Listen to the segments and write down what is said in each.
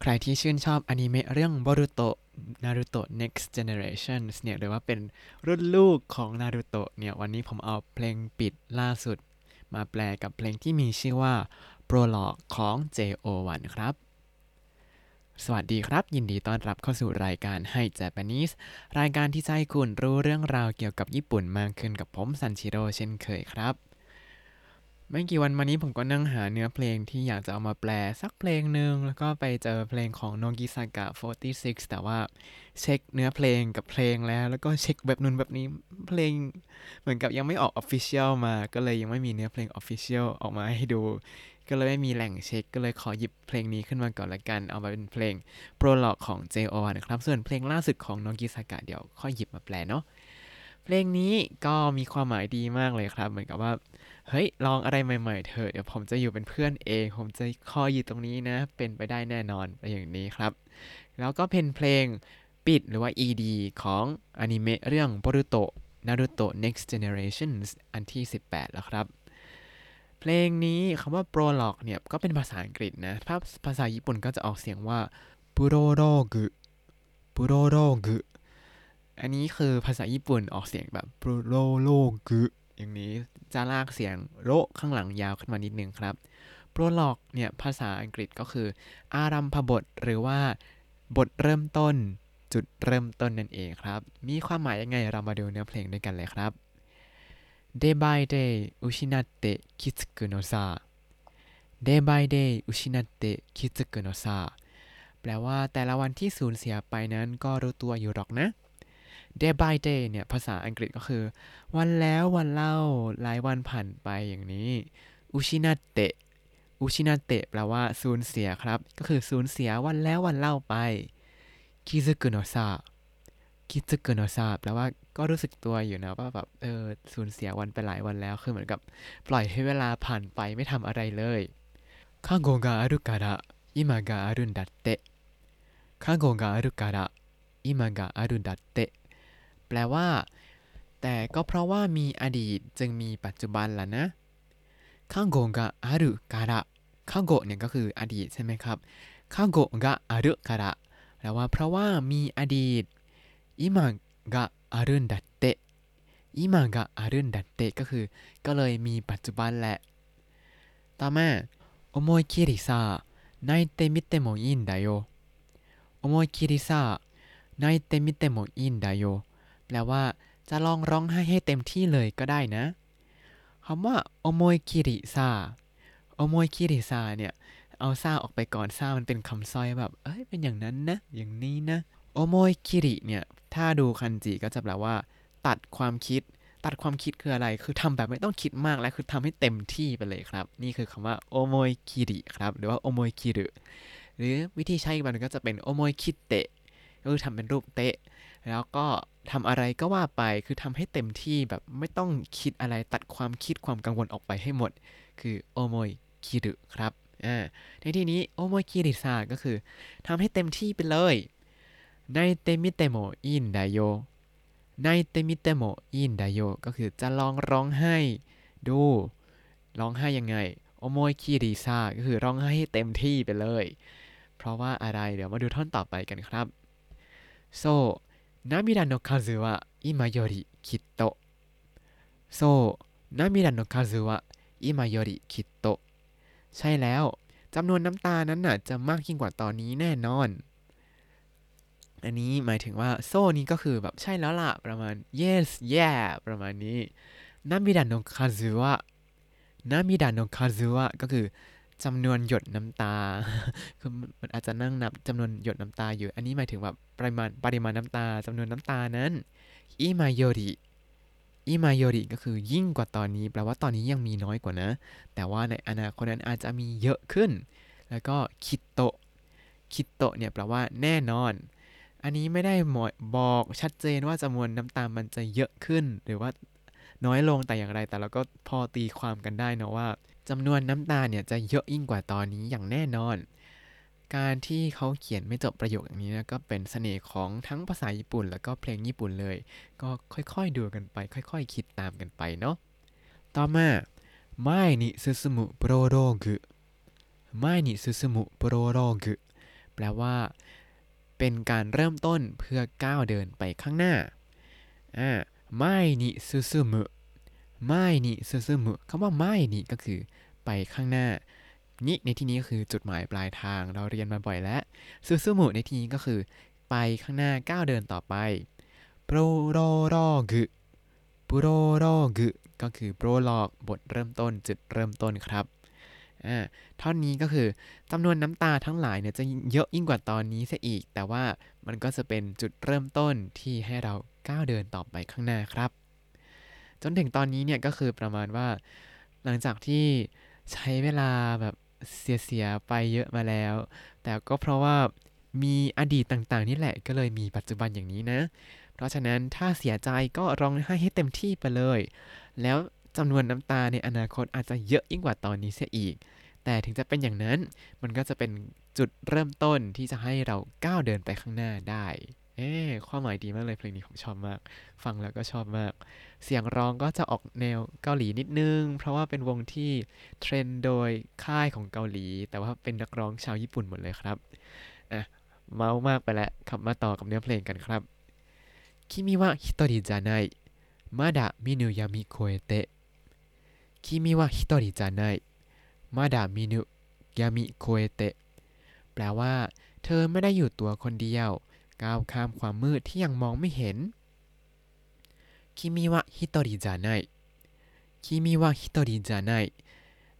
ใครที่ชื่นชอบอนิเมะเรื่อง Boruto Naruto Next Generation เนี่ยหรือว่าเป็นรุ่นลูกของนารูโตะเนี่ยวันนี้ผมเอาเพลงปิดล่าสุด มาแปลกับเพลงที่มีชื่อว่า Prologue ของ JO1 ครับ สวัสดีครับ ยินดีต้อนรับเข้าสู่รายการให้ Japanese รายการที่จะให้คุณรู้เรื่องราวเกี่ยวกับญี่ปุ่นมากขึ้นกับผมซันชิโร่เช่นเคยครับ ไม่กี่วันมานี้ผมก็นั่งหาเนื้อเพลงที่อยากจะเอามาแปลสักเพลงหนึ่งแล้วก็ไปเจอเพลงของโนกิซากะ46 แต่ว่าเช็คเนื้อเพลงกับเพลงแล้ว แล้วก็เช็คแบบนู้นแบบนี้เพลงเหมือนกับยังไม่ออก official มา ก็เลยยังไม่มีเนื้อเพลง official ออกมาให้ดู ก็เลยไม่มีแหล่งเช็ค ก็เลยขอหยิบเพลงนี้ขึ้นมาก่อนละกัน เอามาเป็นเพลง Prologue ของ JO นะครับ ส่วนเพลงล่าสุดของโนกิซากะเดี๋ยวค่อยหยิบมาแปลเนาะ เพลงนี้ก็มีความหมายดีมากเลยครับ เหมือนกับว่า เฮ้ย ลองอะไรใหม่ ๆ เถอะเดี๋ยวผมจะอยู่เป็นเพื่อนเอง ผมจะคอยอยู่ตรงนี้นะ เป็นไปได้แน่นอนไปอย่างนี้ครับ แล้วก็เป็นเพลงปิดหรือว่า ED ของอนิเมะเรื่อง Boruto Naruto Next Generation อันที่ 18 แล้วครับ เพลงนี้คำว่า prologue เนี่ย ก็เป็นภาษาอังกฤษนะภาษาญี่ปุ่นก็จะออกเสียงว่า prologue prologue อันนี้คือภาษาญี่ปุ่นออกเสียงแบบ prologue อย่างนี้จะลากเสียงโรข้างหลังยาวขึ้นมานิดนึงครับโปรล็อกเนี่ยภาษาอังกฤษก็คือ อารัมพบทหรือว่า บทเริ่มต้น จุดเริ่มต้นนั่นเองครับ มีความหมายยังไงเรามาดูเนื้อเพลงด้วยกันเลยครับ Day by day อุชินาเตะคิつくのさ Day by day อุชินาเตะคิつくのさแปลว่าแต่ละวันที่สูญเสียไปนั้นก็รู้ตัวอยู่หรอกนะ day by day เนี่ย ภาษาอังกฤษก็คือ วันแล้ววันเล่าหลายวันผ่านไปอย่างนี้อุชินาเตะอุชินาเตะแปลว่าสูญเสียครับ ก็คือสูญเสียวันแล้ววันเล่าไปคิซึกุโนซาคิซึกุโนซาแปลว่าก็รู้สึกตัวอยู่นะว่าแบบเออสูญเสียวันไปหลายวันแล้วคือเหมือนกับ ปล่อยให้เวลาผ่านไปไม่ทำอะไรเลยคางโกกะอารุการะอิมากะอารุนดัตเตะคาโกกะอารุการะอิมากะอารุนดัตเตะ แปลว่า แต่ก็เพราะว่ามีอดีตจึงมีปัจจุบันล่ะนะข้างโกกะอารุการะข้างโกเนี่ยก็คืออดีตใช่ไหมครับข้างโกกะอารุการะแปลว่าเพราะว่ามีอดีตอิมังがあるんだって 今があるんだって ก็คือ ก็เลยมีปัจจุบันแหละต่อมา 思いっきりさ泣いてみてもいいんだよ 思いっきりさ泣いてみてもいいんだよ แปลว่าจะลองร้องไห้ให้เต็มที่เลยก็ได้นะคำว่าโอโมยคิริซาโอโมยคิริซาเนี่ย เอาซาออกไปก่อนซามันเป็นคำซอยแบบ เอ้ย เป็นอย่างนั้นนะ อย่างนี้นะโอโมยคิริเนี่ย ถ้าดูคันจิก็จะแปลว่า ตัดความคิด ตัดความคิดคืออะไร คือทำแบบไม่ต้องคิดมากและคือทำให้เต็มที่ไปเลยครับ นี่คือคำว่าโอโมยคิริครับ หรือว่าโอโมยคิรุหรือวิธีใช้อีกแบบนึงก็จะเป็นโอโมยคิเตะก็คือทำเป็นรูปเตะ แล้วก็ทำอะไรก็ว่าไปคือทำให้เต็มที่แบบไม่ต้องคิดอะไรตัดความคิดความกังวลออกไปให้หมด คือโอโมยคิรุครับอ่าในที่นี้ 思いっきりさ ก็คือทำให้เต็มที่ไปเลย 泣いてみてもいいんだよ 泣いてみてもいいんだよ ก็คือจะลองร้องไห้ดูร้องไห้ยังไง 思いっきりさ ก็คือร้องไห้ให้เต็มที่ไปเลย เพราะว่าอะไรเดี๋ยวมาดูท่อนต่อไปกันครับそう涙の数は今よりきっとそう涙の数は今よりきっとใช่แล้วจำนวนน้ำตานั้นน่ะจะมากยิ่งกว่าตอนนี้แน่นอน อันนี้หมายถึงว่าโซ่นี้ก็คือแบบใช่แล้วล่ะประมาณ yes yeah ประมาณนี้นามิดาโนคาซุวะนามิดาโนคาซุวะก็คือ จำนวนหยดน้ำตา คือมันอาจจะนั่งนับจำนวนหยดน้ำตาอยู่ อันนี้หมายถึงแบบปริมาณปริมาณน้ำตาจำนวนน้ำตานั้นอิมาโยริอิมาโยริก็คือยิ่งกว่าตอนนี้ แปลว่าตอนนี้ยังมีน้อยกว่านะ แต่ว่าในอนาคตนั้นอาจจะมีเยอะขึ้น แล้วก็คิโตะคิโตะเนี่ยแปลว่าแน่นอน อันนี้ไม่ได้บอกชัดเจนว่าจำนวนน้ำตามันจะเยอะขึ้น หรือว่า น้อยลงแต่อย่างไรแต่เราก็พอตีความกันได้นะว่าจำนวนน้ำตาเนี่ยจะเยอะยิ่งกว่าตอนนี้อย่างแน่นอน การที่เขาเขียนไม่จบประโยคอย่างนี้นะก็เป็นเสน่ห์ของทั้งภาษาญี่ปุ่น แล้วก็เพลงญี่ปุ่นเลย ก็ค่อยๆดูกันไป ค่อยๆคคิดตามกันไปเนาะต่อมาไม่นิซึสมุโปรโรกุไม่นิซึสมุโปรโรกุแปลว่า เป็นการเริ่มต้นเพื่อก้าวเดินไปข้างหน้าอ่า ไม่นิซุซุมุไม่นิซุซุมุคำว่าไม่นิก็คือไปข้างหน้านิในที่นี้ก็คือจุดหมายปลายทางเราเรียนมาบ่อยแล้วซุซุมุในที่นี้ก็คือ ไปข้างหน้าก้าวเดินต่อไปโปรโรโรกุโปรโรกุก็คือโปรลอกบทเริ่มต้นจุดเริ่มต้นครับ อ่าท่อนนี้ก็คือจำนวนน้ำตาทั้งหลายเนี่ยจะเยอะยิ่งกว่าตอนนี้ซะอีก แต่ว่ามันก็จะเป็นจุดเริ่มต้นที่ให้เราก้าวเดินต่อไปข้างหน้าครับ จนถึงตอนนี้เนี่ยก็คือประมาณว่า หลังจากที่ใช้เวลาแบบเสียๆไปเยอะมาแล้ว แต่ก็เพราะว่ามีอดีตต่างๆ นี่แหละก็เลยมีปัจจุบันอย่างนี้นะ เพราะฉะนั้นถ้าเสียใจก็ร้องไห้ให้เต็มที่ไปเลย แล้ว จำนวนน้ำตาในอนาคตอาจจะเยอะยิ่งกว่าตอนนี้เสียอีก แต่ถึงจะเป็นอย่างนั้น มันก็จะเป็นจุดเริ่มต้นที่จะให้เราก้าวเดินไปข้างหน้าได้ เอ๊ความหมายดีมากเลยเพลงนี้ผมชอบมาก ฟังแล้วก็ชอบมาก เสียงร้องก็จะออกแนวเกาหลีนิดนึง เพราะว่าเป็นวงที่ train โดยค่ายของเกาหลี แต่ว่าเป็นนักร้องชาวญี่ปุ่นหมดเลยครับอะเมาท์มากไปแล้วกลับมาต่อกับเนื้อเพลงกันครับ 君は一人じゃない まだ見ぬ闇越えて 君は一人じゃない まだ見ぬ闇越えて แปลว่า เธอไม่ได้อยู่ตัวคนเดียว ก้าวข้ามความมืดที่ยังมองไม่เห็น 君は一人じゃない 君は一人じゃない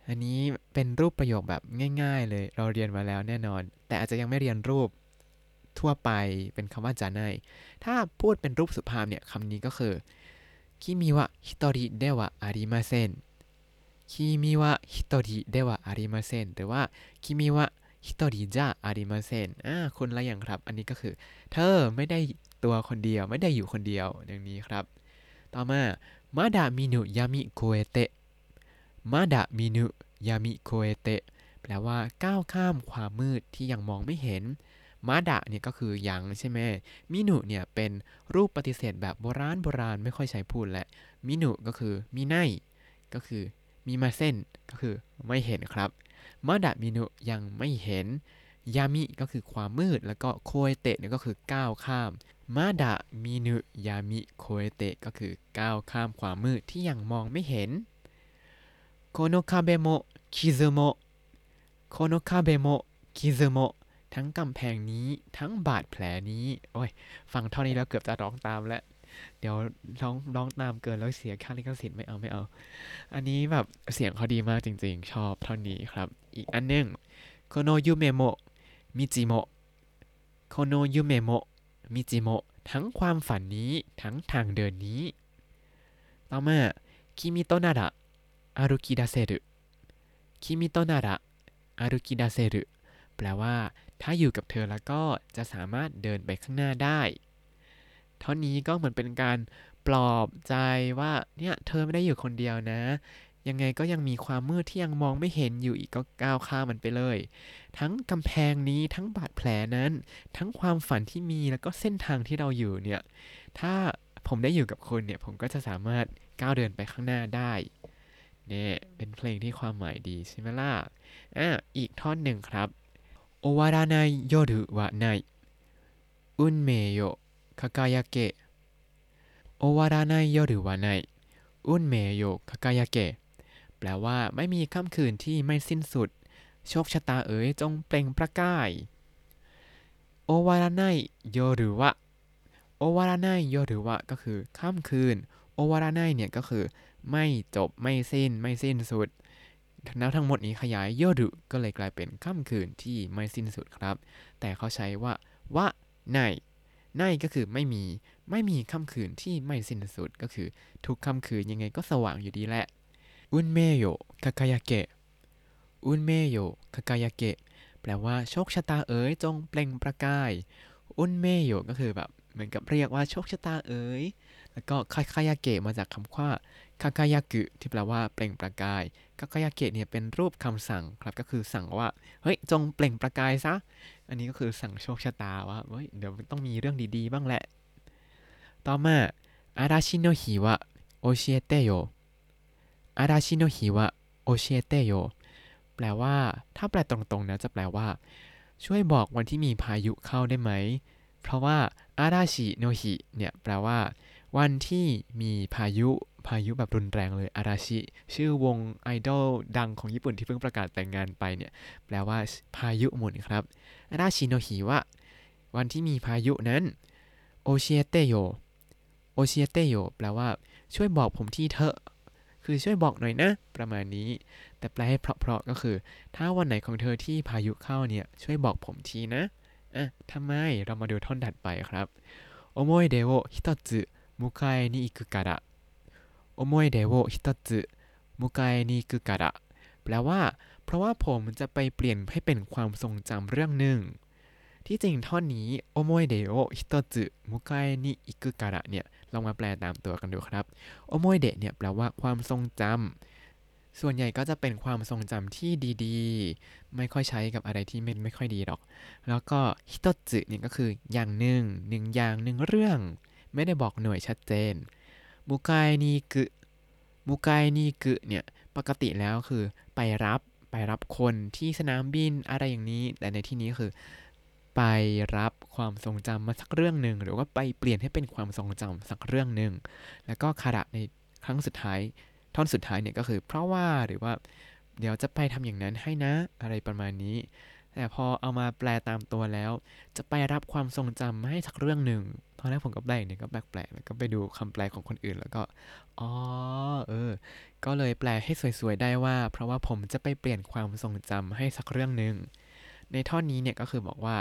อันนี้เป็นรูปประโยคแบบง่ายๆเลย เราเรียนมาแล้วแน่นอน แต่อาจจะยังไม่เรียนรูปทั่วไปเป็นคำว่า じゃない ถ้าพูดเป็นรูปสุภาพเนี่ยคำนี้ก็คือ 君は一人ではありません 君は一人ではありません หรือว่าคิมิวะฮิโตริจาอาริมาเซนอ่าคุณละอย่างครับ อันนี้ก็คือ เธอไม่ได้ตัวคนเดียวไม่ได้อยู่คนเดียวอย่างนี้ครับ ต่อมา まだ見ぬ闇越えて まだ見ぬ闇越えて แปลว่าก้าวข้ามความมืดที่ยังมองไม่เห็น まだ เนี่ยก็คือยังใช่ไหม 見ぬ เนี่ยเป็นรูปปฏิเสธแบบโบราณโบราณไม่ค่อยใช้พูดแหละ 見ぬ ก็คือ 見ないก็คือ 見ません ก็คือไม่เห็นครับ まだ見ぬ ยังไม่เห็น 闇 ก็คือความมืด แล้วก็ 越えて เนี่ยก็คือก้าวข้าม まだ見ぬ闇越えて ก็คือก้าวข้ามความมืดที่ยังมองไม่เห็น この壁も傷も この壁も傷も ทั้งกำแพงนี้ทั้งบาดแผลนี้ โอ้ย ฟังท่อนนี้แล้วเกือบจะร้องตามแล้ว เดี๋ยวร้องร้องตามเกินแล้วเสียค่าลิขสิทธิ์ไม่เอาไม่เอา อันนี้แบบเสียงเขาดีมากจริงๆ ชอบท่อนนี้ครับ อีกอันนึง この夢も道も この夢も道も ทั้งความฝันนี้ทั้งทางเดินนี้ ต่อมา 君となら歩き出せる 君となら歩き出せる แปลว่า ถ้าอยู่กับเธอแล้วก็จะสามารถเดินไปข้างหน้าได้ เท่านี้ก็เหมือนเป็นการปลอบใจว่าเนี่ยเธอไม่ได้อยู่คนเดียวนะ ยังไงก็ยังมีความมืดที่ยังมองไม่เห็นอยู่อีกก็ก้าวข้ามมันไปเลย ทั้งกำแพงนี้ทั้งบาดแผลนั้น ทั้งความฝันที่มีแล้วก็เส้นทางที่เราอยู่เนี่ยถ้าผมได้อยู่กับคุณเนี่ยผมก็จะสามารถก้าวเดินไปข้างหน้าได้เนี่ยเป็นเพลงที่ความหมายดีใช่ไหมล่ะอะอีกท่อนหนึ่งครับโอวารานายโยดุวะนายอุนเมโย 輝け終わらない夜はない運命を輝けแปลว่าไม่มีค่ำคืนที่ไม่สิ้นสุด โชคชะตาเอ๋ยจงเปล่งประกายโอวาราไนโยหรือวะโอวาราไนโยหรือวะก็คือค่ำคืนโอวาราไนเนี่ยก็คือไม่จบไม่สิ้นไม่สิ้นสุดแล้วทั้งหมดนี้ขยายโยดุก็เลยกลายเป็นค่ำคืนที่ไม่สิ้นสุดครับ แต่เขาใช้ว่าวะไน ไนก็คือไม่มีไม่มีค่ำคืนที่ไม่สิ้นสุดก็คือ ทุกค่ำคืนยังไงก็สว่างอยู่ดีแหละอุนเมโยคากายาเกะอุนเมโยคากายาเกะแปลว่าโชคชะตาเอ๋ยจงเปล่งประกายอุนเมโยก็คือแบบเหมือนกับเรียกว่าโชคชะตาเอ๋ยแล้วก็คากายาเกะมาจากคำว่าคากายากุที่แปลว่าเปล่งประกายคากายาเกะเนี่ยเป็นรูปคำสั่งครับก็คือสั่งว่าเฮ้ยจงเปล่งประกายซะ อันนี้ก็คือสั่งโชคชะตาว่าเฮ้ยเดี๋ยวต้องมีเรื่องดีๆ บ้างแหละ ต่อมาอาราชิโนฮิวะโอเชเตโยอาราชิโนฮิวะโอเชเตโยแปลว่า ถ้าแปลตรงๆนะจะแปลว่า ช่วยบอกวันที่มีพายุเข้าได้ไหม เพราะว่าอาราชิโนฮิเนี่ยแปลว่า วันที่มีพายุ พายุแบบรุนแรงเลยอาราชิ ชื่อวงไอดอลดังของญี่ปุ่นที่เพิ่งประกาศแต่งงานไปเนี่ยแปลว่าพายุหมุนครับอาราชิโนฮิว่าวันที่มีพายุนั้นโอเชียเตโยโอเชียเตโยแปลว่าช่วยบอกผมที่เถอะ คือช่วยบอกหน่อยนะ ประมาณนี้ แต่แปลให้เพราะๆก็คือ ถ้าวันไหนของเธอที่พายุเข้าเนี่ย ช่วยบอกผมทีนะอะทำไมเรามาดูท่อนถัดไปครับ 思い出を一つ迎えに行くから 思い出を一つ迎えに行くから แปลว่า เพราะว่าผมจะไปเปลี่ยนให้เป็นความทรงจำเรื่องหนึ่ง ที่จริงท่อนนี้ 思い出を一つ迎えに行くから เนี่ยลองมาแปลตามตัวกันดูครับโอโมยเดเนี่ยแปลว่าความทรงจำส่วนใหญ่ก็จะเป็นความทรงจำที่ดีๆ ไม่ค่อยใช้กับอะไรที่ไม่ไม่ค่อยดีหรอก แล้วก็ฮิโตสึเนี่ยก็คืออย่างหนึ่งหนึ่งอย่างหนึ่งเรื่อง ไม่ได้บอกหน่วยชัดเจน มุกายนิกุมุกายนิกุเนี่ยปกติแล้วคือไปรับไปรับคนที่สนามบินอะไรอย่างนี้ แต่ในที่นี้คือ ไปรับความทรงจำมาสักเรื่องหนึ่งหรือว่าไปเปลี่ยนให้เป็นความทรงจำสักเรื่องหนึ่งแล้วก็คาระในครั้งสุดท้ายท่อนสุดท้ายเนี่ยก็คือ เพราะว่าหรือว่า เดี๋ยวจะไปทำอย่างนั้นให้นะอะไรประมาณนี้ แต่พอเอามาแปลตามตัวแล้ว จะไปรับความทรงจำให้สักเรื่องหนึ่งตอนแรกผมก็แปลเนี่ยก็แปลกๆแล้วก็ไปดูคำแปลของคนอื่นแล้วก็อ๋อเออ ก็เลยแปลให้สวยๆได้ว่า เพราะว่าผมจะไปเปลี่ยนความทรงจำให้สักเรื่องหนึ่งในท่อนนี้เนี่ยก็คือบอกว่า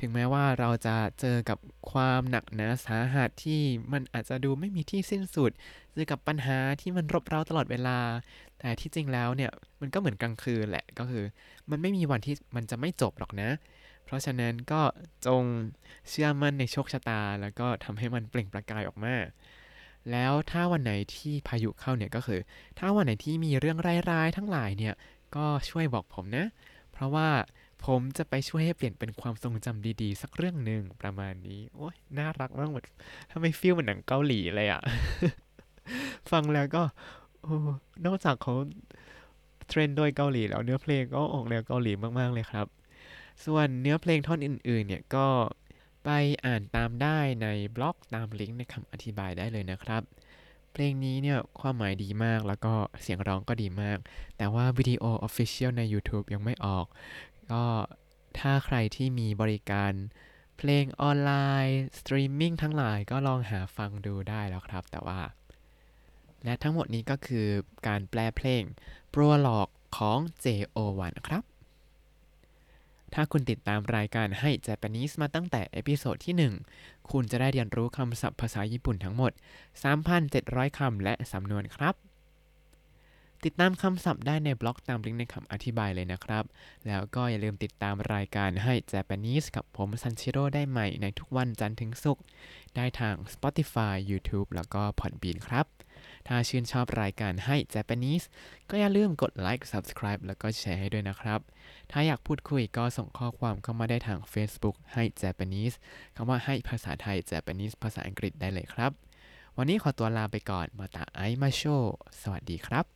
ถึงแม้ว่าเราจะเจอกับความหนักหนาสาหัสที่มันอาจจะดูไม่มีที่สิ้นสุด เจอกับปัญหาที่มันรบเร้าตลอดเวลา แต่ที่จริงแล้วเนี่ยมันก็เหมือนกลางคืนแหละก็คือ มันไม่มีวันที่มันจะไม่จบหรอกนะ เพราะฉะนั้นก็จงเชื่อมั่นในโชคชะตา แล้วก็ทำให้มันเปล่งประกายออกมา แล้วถ้าวันไหนที่พายุเข้าเนี่ยก็คือ ถ้าวันไหนที่มีเรื่องร้ายๆทั้งหลายเนี่ยก็ช่วยบอกผมนะ เพราะว่าผมจะไปช่วยให้เปลี่ยนเป็นความทรงจำดีๆ สักเรื่องหนึ่งประมาณนี้ โอ้ยน่ารักมากหมดทำไมฟีลเหมือนหนังเกาหลีเลยอะฟังแล้วก็ นอกจากเขาเทรนด์โดยเกาหลีแล้วเนื้อเพลงก็ออกแนวเกาหลีมาก ๆ เลยครับ ส่วนเนื้อเพลงท่อนอื่น ๆ เนี่ยก็ไปอ่านตามได้ในบล็อกตามลิงก์ในคำอธิบายได้เลยนะครับ เพลงนี้เนี่ยความหมายดีมากแล้วก็เสียงร้องก็ดีมาก แต่ว่าวิดีโอ Official ใน YouTube ยังไม่ออก ก็ถ้าใครที่มีบริการเพลงออนไลน์ สตรีมมิ่งทั้งหลายก็ลองหาฟังดูได้แล้วครับ แต่ว่า และทั้งหมดนี้ก็คือการแปลเพลง p r o l o g ของ JO1 ครับ ถ้าคุณติดตามรายการให้ Japanese มาตั้งแต่ episode ที่ 1 คุณจะได้เรียนรู้คำศัพท์ภาษาญี่ปุ่นทั้งหมด 3,700 คำและสำนวนครับ ติดตามคำศัพท์ได้ในบล็อกตามลิงก์ในคำอธิบายเลยนะครับ แล้วก็อย่าลืมติดตามรายการให้ Japanese กับผมซันชิโร่ได้ใหม่ในทุกวันจันทร์ถึงศุกร์ได้ทาง Spotify YouTube แล้วก็ Podbean ครับ ถ้าชื่นชอบรายการให้ Japanese ก็อย่าลืมกดไลค์ Subscribe แล้วก็แชร์ให้ด้วยนะครับ ถ้าอยากพูดคุยก็ส่งข้อความเข้ามาได้ทาง Facebook Hai Japanese คำว่าให้ภาษาไทย Japanese ภาษาอังกฤษได้เลยครับ วันนี้ขอตัวลาไปก่อนมาตาไอมาโช สวัสดีครับ